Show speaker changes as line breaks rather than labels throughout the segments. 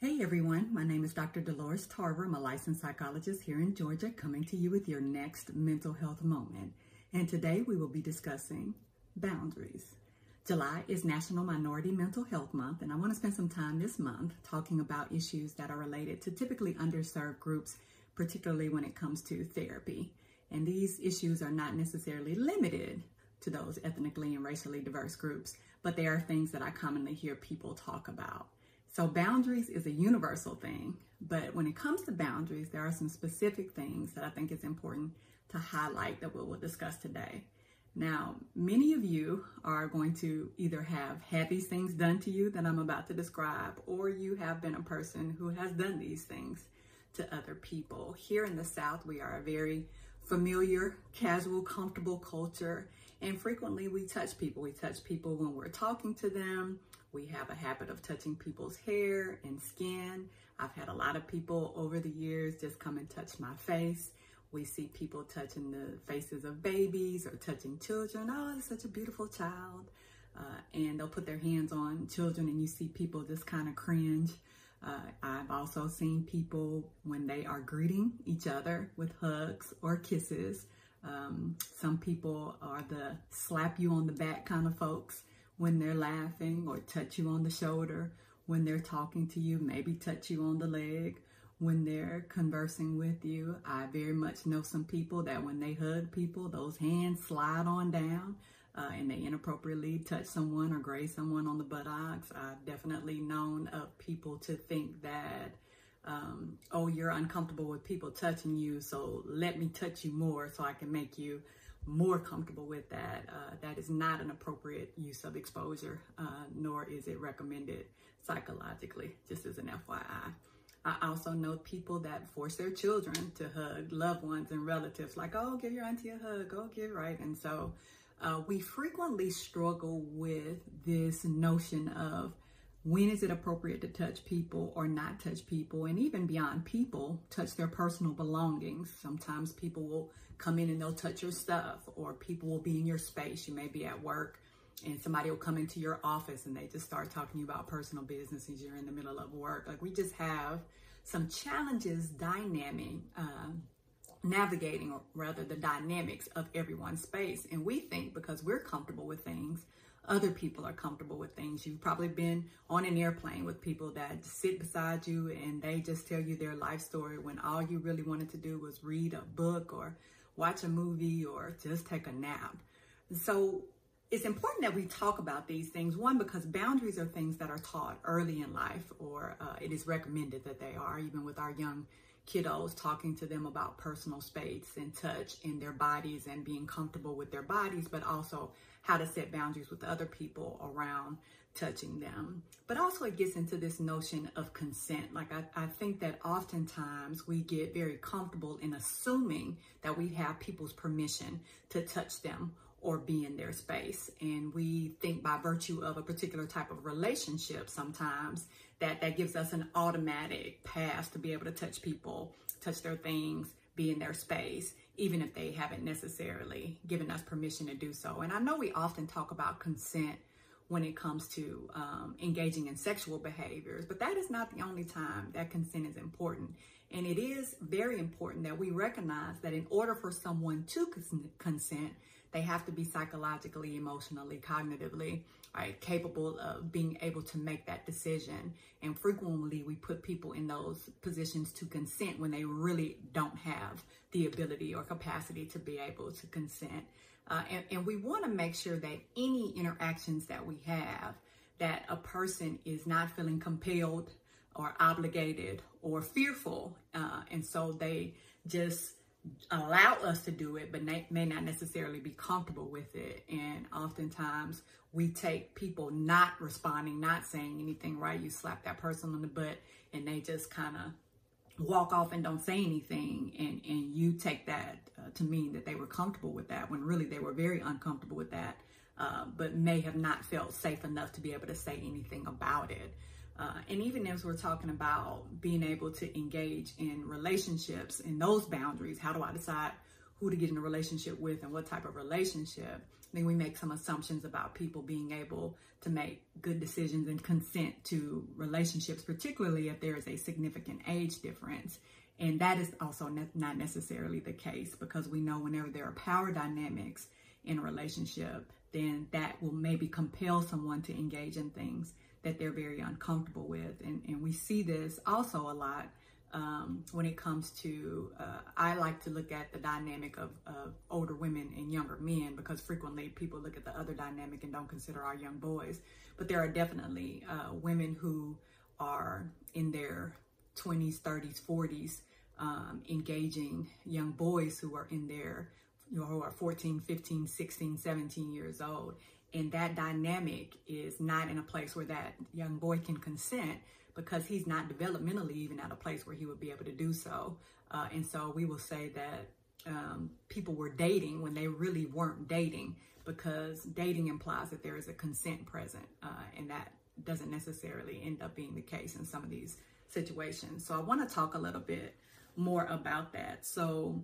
Hey everyone, my name is Dr. Dolores Tarver. I'm a licensed psychologist here in Georgia, coming to you with your next mental health moment. And today we will be discussing boundaries. July is National Minority Mental Health Month, and I want to spend some time this month talking about issues that are related to typically underserved groups, particularly when it comes to therapy. And these issues are not necessarily limited to those ethnically and racially diverse groups, but they are things that I commonly hear people talk about. So, boundaries is a universal thing, but when it comes to boundaries, there are some specific things that I think it's important to highlight that we will discuss today. Now, many of you are going to either have had these things done to you that I'm about to describe, or you have been a person who has done these things to other people. Here in the South, we are a very familiar, casual, comfortable culture, and frequently we touch people. We touch people when we're talking to them. We have a habit of touching people's hair and skin. I've had a lot of people over the years just come and touch my face. We see people touching the faces of babies or touching children. Oh, it's such a beautiful child. Uh, and they'll put their hands on children, and you see people just kind of cringe. Uh, I've also seen people when they are greeting each other with hugs or kisses. Um, some people are the slap you on the back kind of folks when they're laughing or touch you on the shoulder when they're talking to you, maybe touch you on the leg when they're conversing with you. I very much know some people that when they hug people, those hands slide on down uh, and they inappropriately touch someone or graze someone on the buttocks. I've definitely known of people to think that, um, oh, you're uncomfortable with people touching you, so let me touch you more so I can make you more comfortable with that. Uh, that is not an appropriate use of exposure, uh, nor is it recommended psychologically, just as an FYI. I also know people that force their children to hug loved ones and relatives, like, oh, give your auntie a hug, oh, give right. And so uh, we frequently struggle with this notion of when is it appropriate to touch people or not touch people, and even beyond people, touch their personal belongings. Sometimes people will come in and they'll touch your stuff, or people will be in your space. You may be at work and somebody will come into your office and they just start talking to you about personal business as you're in the middle of work. Like we just have some challenges dynamic, uh, navigating or rather the dynamics of everyone's space. And we think because we're comfortable with things, other people are comfortable with things. You've probably been on an airplane with people that sit beside you and they just tell you their life story when all you really wanted to do was read a book or watch a movie or just take a nap. So it's important that we talk about these things. One, because boundaries are things that are taught early in life, or uh, it is recommended that they are, even with our young kiddos, talking to them about personal space and touch in their bodies and being comfortable with their bodies, but also how to set boundaries with other people around touching them. But also, it gets into this notion of consent. Like, I, I think that oftentimes we get very comfortable in assuming that we have people's permission to touch them or be in their space. And we think by virtue of a particular type of relationship sometimes that that gives us an automatic pass to be able to touch people, touch their things, be in their space, even if they haven't necessarily given us permission to do so. And I know we often talk about consent when it comes to um, engaging in sexual behaviors, but that is not the only time that consent is important. And it is very important that we recognize that in order for someone to consent, they have to be psychologically, emotionally, cognitively, right, capable of being able to make that decision. And frequently we put people in those positions to consent when they really don't have the ability or capacity to be able to consent. Uh, and, and we want to make sure that any interactions that we have, that a person is not feeling compelled or obligated or fearful. Uh, and so they just allow us to do it, but may, may not necessarily be comfortable with it. And oftentimes we take people not responding, not saying anything, right? You slap that person on the butt and they just kind of walk off and don't say anything. And, and you take that uh, to mean that they were comfortable with that when really they were very uncomfortable with that, uh, but may have not felt safe enough to be able to say anything about it. Uh, and even as we're talking about being able to engage in relationships and those boundaries, how do I decide who to get in a relationship with and what type of relationship, then we make some assumptions about people being able to make good decisions and consent to relationships, particularly if there is a significant age difference. And that is also ne- not necessarily the case because we know whenever there are power dynamics in a relationship, then that will maybe compel someone to engage in things that they're very uncomfortable with. And, and we see this also a lot um, when it comes to, uh, I like to look at the dynamic of, of, older women and younger men because frequently people look at the other dynamic and don't consider our young boys. But there are definitely uh, women who are in their 20s, 30s, 40s, um, engaging young boys who are in their, you know, who are 14, 15, 16, 17 years old. And that dynamic is not in a place where that young boy can consent because he's not developmentally even at a place where he would be able to do so. Uh, and so we will say that um, people were dating when they really weren't dating because dating implies that there is a consent present, uh, and that doesn't necessarily end up being the case in some of these situations. So I want to talk a little bit more about that. So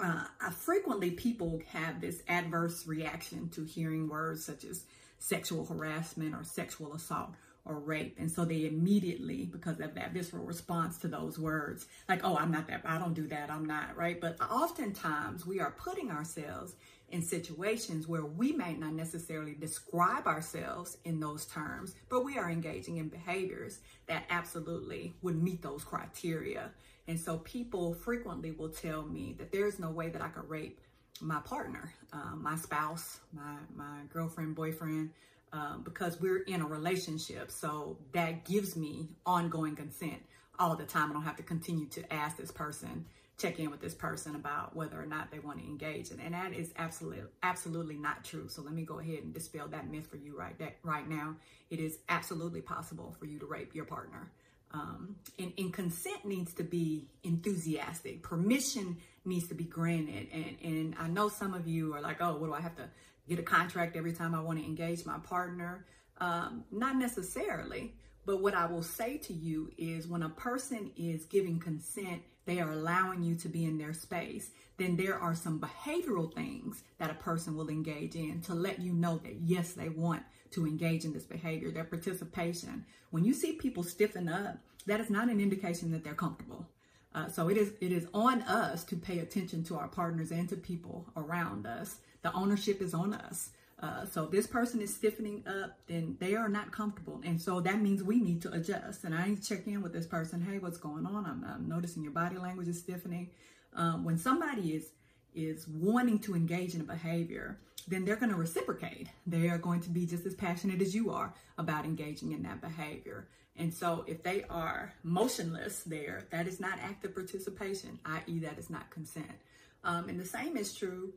uh, I frequently people have this adverse reaction to hearing words such as sexual harassment or sexual assault or rape. And so they immediately, because of that visceral response to those words, like, oh, I'm not that, I don't do that, I'm not, right? But oftentimes we are putting ourselves in situations where we may not necessarily describe ourselves in those terms, but we are engaging in behaviors that absolutely would meet those criteria. And so people frequently will tell me that there's no way that I could rape my partner, um, my spouse, my, my girlfriend, boyfriend, um, because we're in a relationship. So that gives me ongoing consent all the time. I don't have to continue to ask this person, check in with this person about whether or not they want to engage. And, and that is absolutely, absolutely not true. So let me go ahead and dispel that myth for you right, that, right now. It is absolutely possible for you to rape your partner. Um, and, and, consent needs to be enthusiastic. Permission needs to be granted. And, and I know some of you are like, oh, what do I have to get a contract every time I want to engage my partner. Um, not necessarily, but what I will say to you is when a person is giving consent, they are allowing you to be in their space, then there are some behavioral things that a person will engage in to let you know that yes, they want to engage in this behavior, their participation. When you see people stiffen up, that is not an indication that they're comfortable. Uh, so it is it is on us to pay attention to our partners and to people around us the ownership is on us. Uh, so this person is stiffening up, then they are not comfortable. And so that means we need to adjust. And I need to check in with this person. Hey, what's going on? I'm, I'm noticing your body language is stiffening. Um, when somebody is is wanting to engage in a behavior, then they're going to reciprocate. They are going to be just as passionate as you are about engaging in that behavior. And so if they are motionless there, that is not active participation, i.e., that is not consent. Um, and the same is true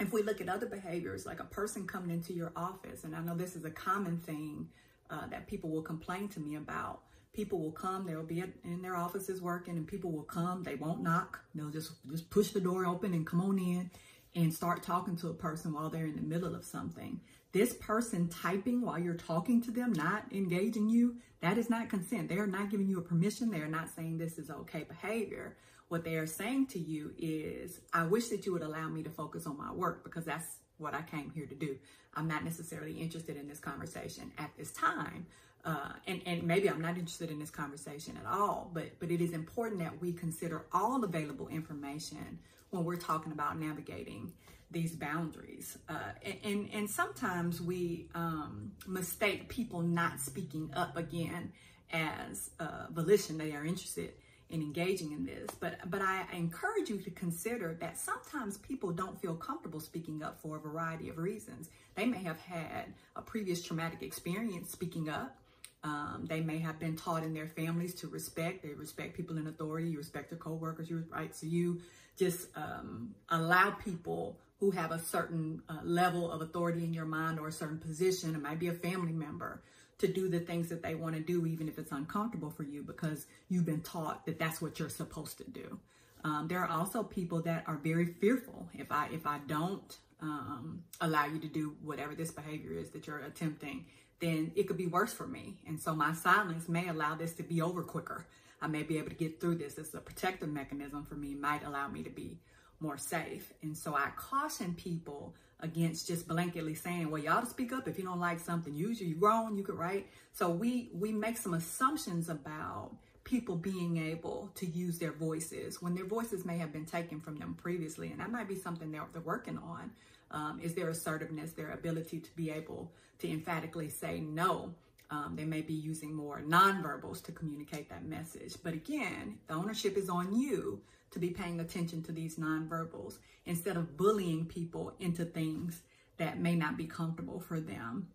if we look at other behaviors, like a person coming into your office, and I know this is a common thing uh, that people will complain to me about. People will come, they'll be in their offices working, and people will come. They won't knock. They'll just just push the door open and come on in, and start talking to a person while they're in the middle of something. This person typing while you're talking to them, not engaging you, that is not consent. They are not giving you a permission. They are not saying this is okay behavior what they are saying to you is, I wish that you would allow me to focus on my work because that's what I came here to do. I'm not necessarily interested in this conversation at this time. Uh, and, and maybe I'm not interested in this conversation at all, but, but it is important that we consider all available information when we're talking about navigating these boundaries. Uh, and, and, sometimes we um, mistake people not speaking up again as uh, volition they are interested in engaging in this. But but I encourage you to consider that sometimes people don't feel comfortable speaking up for a variety of reasons. They may have had a previous traumatic experience speaking up. Um, they may have been taught in their families to respect. They respect people in authority. You respect your coworkers. You right. So you just um, allow people who have a certain uh, level of authority in your mind or a certain position. It might be a family member to do the things that they want to do, even if it's uncomfortable for you, because you've been taught that that's what you're supposed to do. Um, there are also people that are very fearful. If I if I don't um, allow you to do whatever this behavior is that you're attempting, then it could be worse for me. And so my silence may allow this to be over quicker. I may be able to get through this as a protective mechanism for me. Might allow me to be more safe. And so I caution people against just blanketly saying, well, y'all to speak up if you don't like something. Usually you're wrong, you could write. So we we make some assumptions about people being able to use their voices when their voices may have been taken from them previously. And that might be something they're, they're working on. Um, is their assertiveness, their ability to be able to emphatically say no. Um, they may be using more nonverbals to communicate that message. But again, the ownership is on you to be paying attention to these nonverbals instead of bullying people into things that may not be comfortable for them.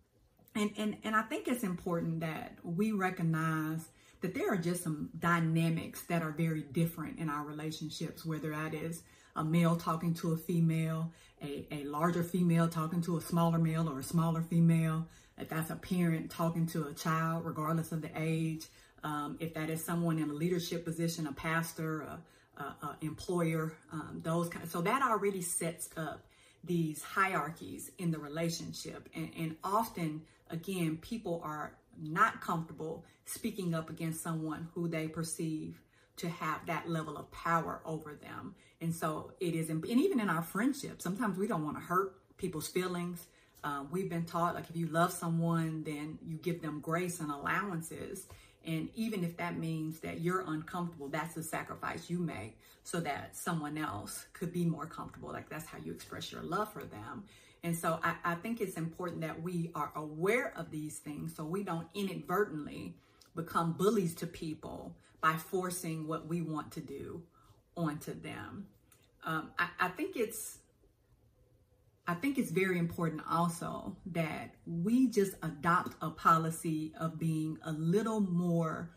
And, and, and I think it's important that we recognize that there are just some dynamics that are very different in our relationships, whether that is a male talking to a female, a, a larger female talking to a smaller male or a smaller female, if that's a parent talking to a child, regardless of the age, um, if that is someone in a leadership position, a pastor, a, a, a employer, um, those kind. Of, so that already sets up these hierarchies in the relationship, and, and often, again, people are not comfortable speaking up against someone who they perceive to have that level of power over them. And so it is, and even in our friendships, sometimes we don't want to hurt people's feelings. Um, we've been taught like if you love someone, then you give them grace and allowances. And even if that means that you're uncomfortable, that's a sacrifice you make so that someone else could be more comfortable. Like that's how you express your love for them. And so I, I think it's important that we are aware of these things so we don't inadvertently become bullies to people by forcing what we want to do onto them. Um, I, I think it's I think it's very important also that we just adopt a policy of being a little more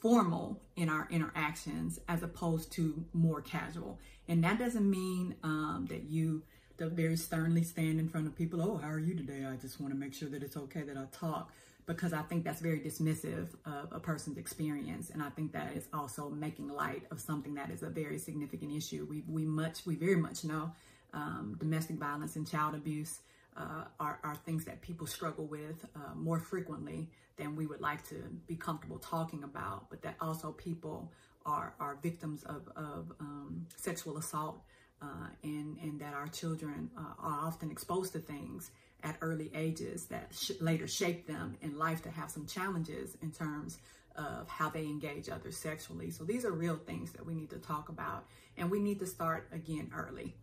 formal in our interactions as opposed to more casual. And that doesn't mean um, that you very sternly stand in front of people. Oh, how are you today? I just want to make sure that it's okay that I talk because I think that's very dismissive of a person's experience. And I think that is also making light of something that is a very significant issue. We, we much, we very much know um, domestic violence and child abuse uh, are, are things that people struggle with uh, more frequently than we would like to be comfortable talking about, but that also people are, are victims of, of um, sexual assault uh, and, and that our children uh, are often exposed to things at early ages that sh- later shape them in life to have some challenges in terms of how they engage others sexually. So these are real things that we need to talk about, and we need to start again early.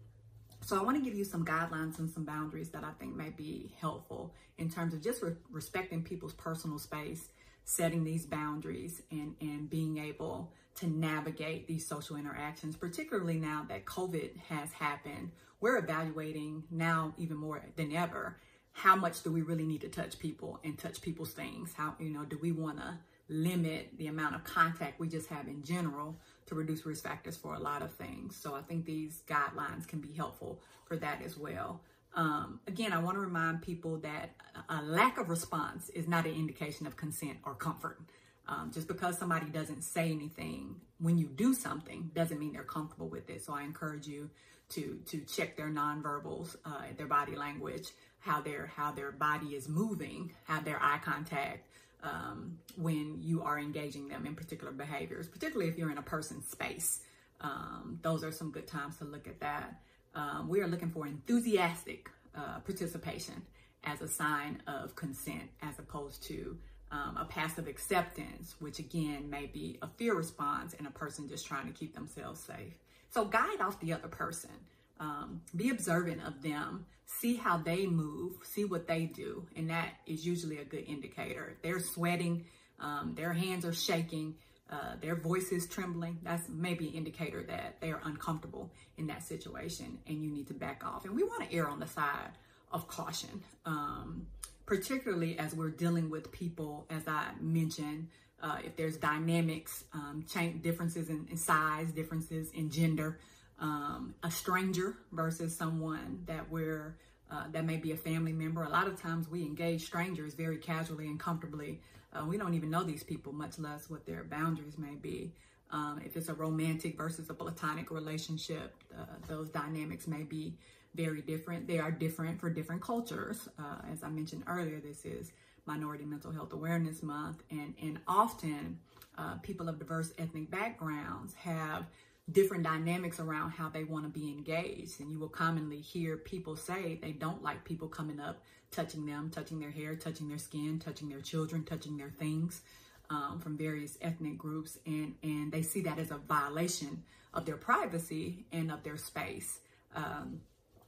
So I want to give you some guidelines and some boundaries that I think may be helpful in terms of just re- respecting people's personal space, setting these boundaries, and and being able to navigate these social interactions, particularly now that COVID has happened. We're evaluating now even more than ever how much do we really need to touch people and touch people's things? How, you know, do we want to limit the amount of contact we just have in general to reduce risk factors for a lot of things? So I think these guidelines can be helpful for that as well. Um, again, I want to remind people that a lack of response is not an indication of consent or comfort. Um, just because somebody doesn't say anything when you do something doesn't mean they're comfortable with it. So I encourage you to to check their nonverbals, uh, their body language, how their how their body is moving, have their eye contact um, when you are engaging them in particular behaviors, particularly if you're in a person's space. Um, those are some good times to look at that. Um, we are looking for enthusiastic uh, participation as a sign of consent, as opposed to um, a passive acceptance, which again may be a fear response and a person just trying to keep themselves safe. So guide off the other person. Um, be observant of them, see how they move, see what they do, and that is usually a good indicator. They're sweating, um, their hands are shaking, uh, their voice is trembling, that's maybe an indicator that they are uncomfortable in that situation and you need to back off. And we want to err on the side of caution. Um, particularly as we're dealing with people, as I mentioned, uh, if there's dynamics, um, change differences in, in, size, differences in gender, um, a stranger versus someone that we're uh, that may be a family member. A lot of times we engage strangers very casually and comfortably. Uh, we don't even know these people, much less what their boundaries may be. Um, if it's a romantic versus a platonic relationship, uh, those dynamics may be very different. They are different for different cultures. Uh, as I mentioned earlier, this is Minority Mental Health Awareness Month, and and often uh, people of diverse ethnic backgrounds have different dynamics around how they want to be engaged. And you will commonly hear people say they don't like people coming up, touching them, touching their hair, touching their skin, touching their children, touching their things um, from various ethnic groups. And, and they see that as a violation of their privacy and of their space. Um,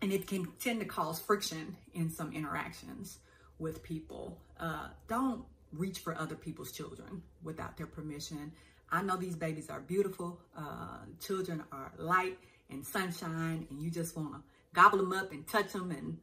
and it can tend to cause friction in some interactions with people. Uh, don't reach for other people's children without their permission. I know these babies are beautiful. Uh, children are light and sunshine, and you just want to gobble them up and touch them. And,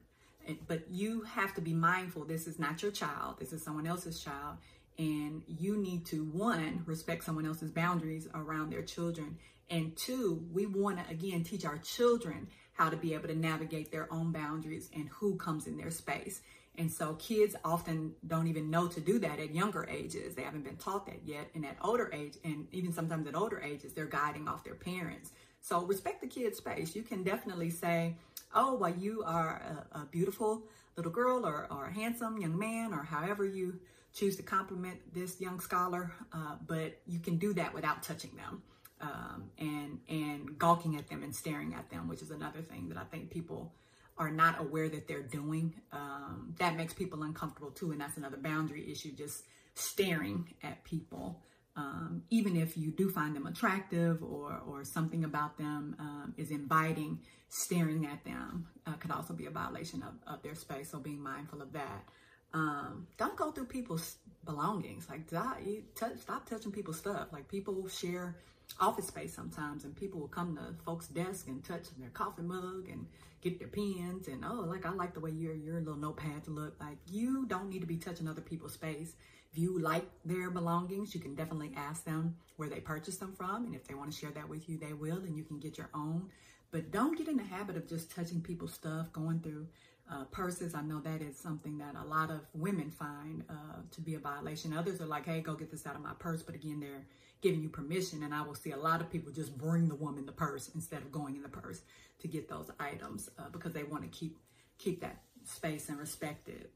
and but you have to be mindful. This is not your child. This is someone else's child, and you need to one respect someone else's boundaries around their children, and two, we want to again teach our children how to be able to navigate their own boundaries and who comes in their space. And so kids often don't even know to do that at younger ages. They haven't been taught that yet. And at older age, and even sometimes at older ages, they're guiding off their parents. So respect the kid's space. You can definitely say, oh, well, you are a, a beautiful little girl or, or, a handsome young man or however you choose to compliment this young scholar. Uh, but you can do that without touching them. Um, and and gawking at them and staring at them, which is another thing that I think people are not aware that they're doing. Um, that makes people uncomfortable too, and that's another boundary issue. Just staring at people, um, even if you do find them attractive or or something about them um, is inviting, staring at them uh, could also be a violation of, of their space. So being mindful of that. Um, don't go through people's belongings. Like, stop touching people's stuff. Like, people share office space sometimes and people will come to folks' desk and touch their coffee mug and get their pens and oh like I like the way your your little notepads look. Like you don't need to be touching other people's space. If you like their belongings, you can definitely ask them where they purchased them from and if they want to share that with you, they will and you can get your own. But don't get in the habit of just touching people's stuff, going through uh, purses. I know that is something that a lot of women find uh, to be a violation. Others are like, hey, go get this out of my purse. But again, they're giving you permission. And I will see a lot of people just bring the woman the purse instead of going in the purse to get those items uh, because they want to keep keep that space and respect it.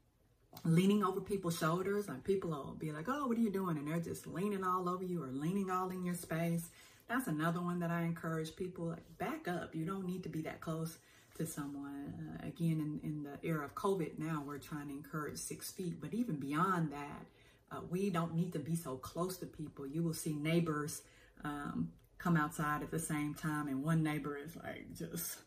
Leaning over people's shoulders, like people will be like, "Oh, what are you doing?" and they're just leaning all over you or leaning all in your space. That's another one that I encourage people like back up. You don't need to be that close to someone. Uh, again, in, in the era of COVID, now we're trying to encourage six feet, but even beyond that, uh, we don't need to be so close to people. You will see neighbors um, come outside at the same time, and one neighbor is like just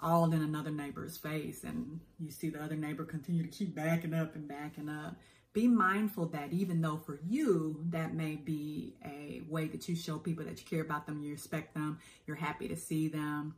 all in another neighbor's face, and you see the other neighbor continue to keep backing up and backing up. Be mindful that even though for you that may be a way that you show people that you care about them, you respect them, you're happy to see them,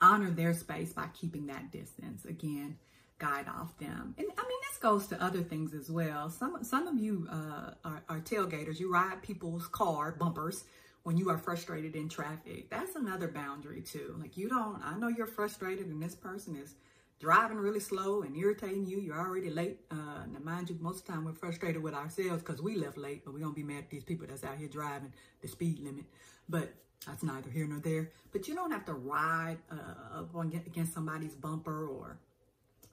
honor their space by keeping that distance. Again, guide off them. And I mean, this goes to other things as well. Some some of you uh, are, are tailgaters. You ride people's car bumpers when you are frustrated in traffic. That's another boundary too. Like you don't. I know you're frustrated, and this person is driving really slow and irritating you. You're already late. Uh, now, mind you, most of the time we're frustrated with ourselves because we left late, but we're gonna be mad at these people that's out here driving the speed limit. But that's neither here nor there. But you don't have to ride uh, up against somebody's bumper or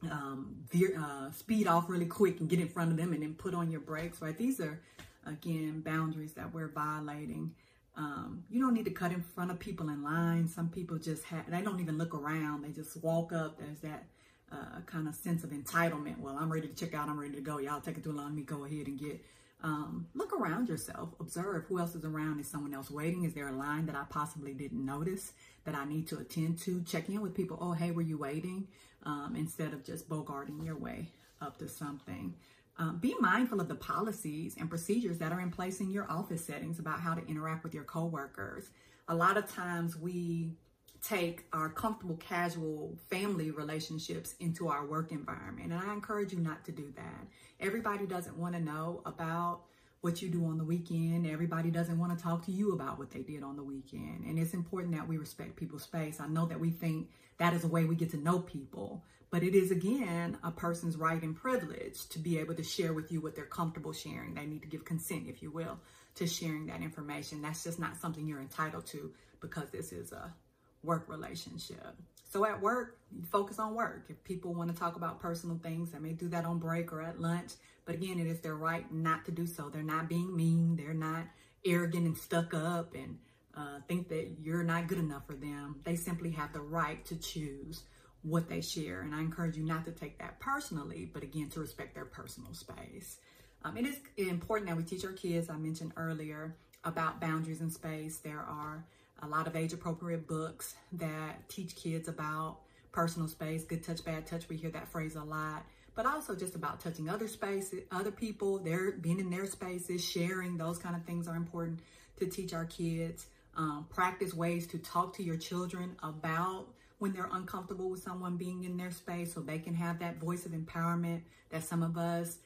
um, veer, uh, speed off really quick and get in front of them and then put on your brakes, right? These are, again, boundaries that we're violating. Um, you don't need to cut in front of people in line. Some people just have, they don't even look around. They just walk up. There's that uh, kind of sense of entitlement. Well, I'm ready to check out. I'm ready to go. Y'all take it too long. Let me go ahead and get. Um, look around yourself. Observe who else is around. Is someone else waiting? Is there a line that I possibly didn't notice that I need to attend to? Check in with people. Oh, hey, were you waiting? um, instead of just bogarting your way up to something. Um, be mindful of the policies and procedures that are in place in your office settings about how to interact with your coworkers. A lot of times we take our comfortable, casual family relationships into our work environment. And I encourage you not to do that. Everybody doesn't want to know about what you do on the weekend. Everybody doesn't want to talk to you about what they did on the weekend. And it's important that we respect people's space. I know that we think that is a way we get to know people, but it is again a person's right and privilege to be able to share with you what they're comfortable sharing. They need to give consent, if you will, to sharing that information. That's just not something you're entitled to because this is a work relationship. So at work, focus on work. If people want to talk about personal things, they may do that on break or at lunch. But again, it is their right not to do so. They're not being mean. They're not arrogant and stuck up and uh, think that you're not good enough for them. They simply have the right to choose what they share. And I encourage you not to take that personally, but again, to respect their personal space. Um, it is important that we teach our kids, I mentioned earlier, about boundaries in space. There are a lot of age appropriate books that teach kids about personal space, good touch, bad touch. We hear that phrase a lot, but also just about touching other spaces, other people, they're being in their spaces, sharing, those kind of things are important to teach our kids. Um, practice ways to talk to your children about when they're uncomfortable with someone being in their space so they can have that voice of empowerment that some of us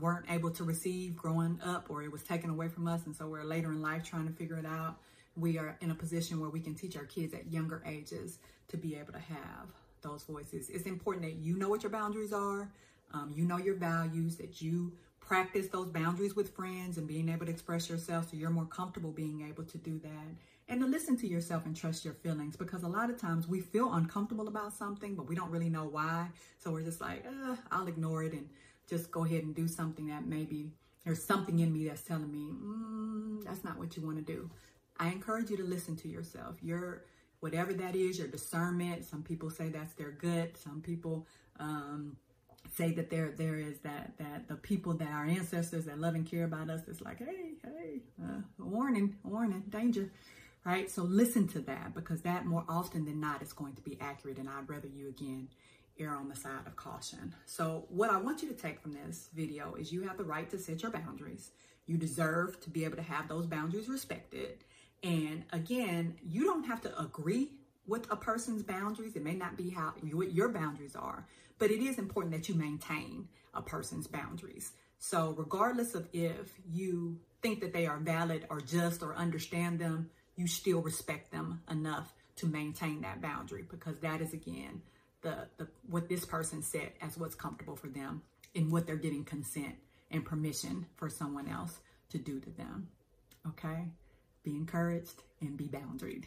weren't able to receive growing up or it was taken away from us. And so we're later in life trying to figure it out. We are in a position where we can teach our kids at younger ages to be able to have those voices. It's important that you know what your boundaries are, um, you know your values, that you practice those boundaries with friends and being able to express yourself so you're more comfortable being able to do that. And to listen to yourself and trust your feelings because a lot of times we feel uncomfortable about something, but we don't really know why. So we're just like, uh, I'll ignore it and just go ahead and do something that maybe there's something in me that's telling me mm, that's not what you want to do. I encourage you to listen to yourself. Your whatever that is, your discernment. Some people say that's their gut. Some people um, say that there there is that that the people that our ancestors that love and care about us is like, hey, hey, uh, warning, warning, danger. Right? So listen to that because that more often than not is going to be accurate. And I'd rather you again err on the side of caution. So, what I want you to take from this video is you have the right to set your boundaries. You deserve to be able to have those boundaries respected. And again, you don't have to agree with a person's boundaries. It may not be how what your boundaries are, but it is important that you maintain a person's boundaries. So, regardless of if you think that they are valid or just or understand them, you still respect them enough to maintain that boundary because that is again the, the what this person said as what's comfortable for them and what they're getting consent and permission for someone else to do to them. Okay? be encouraged, and be boundaried.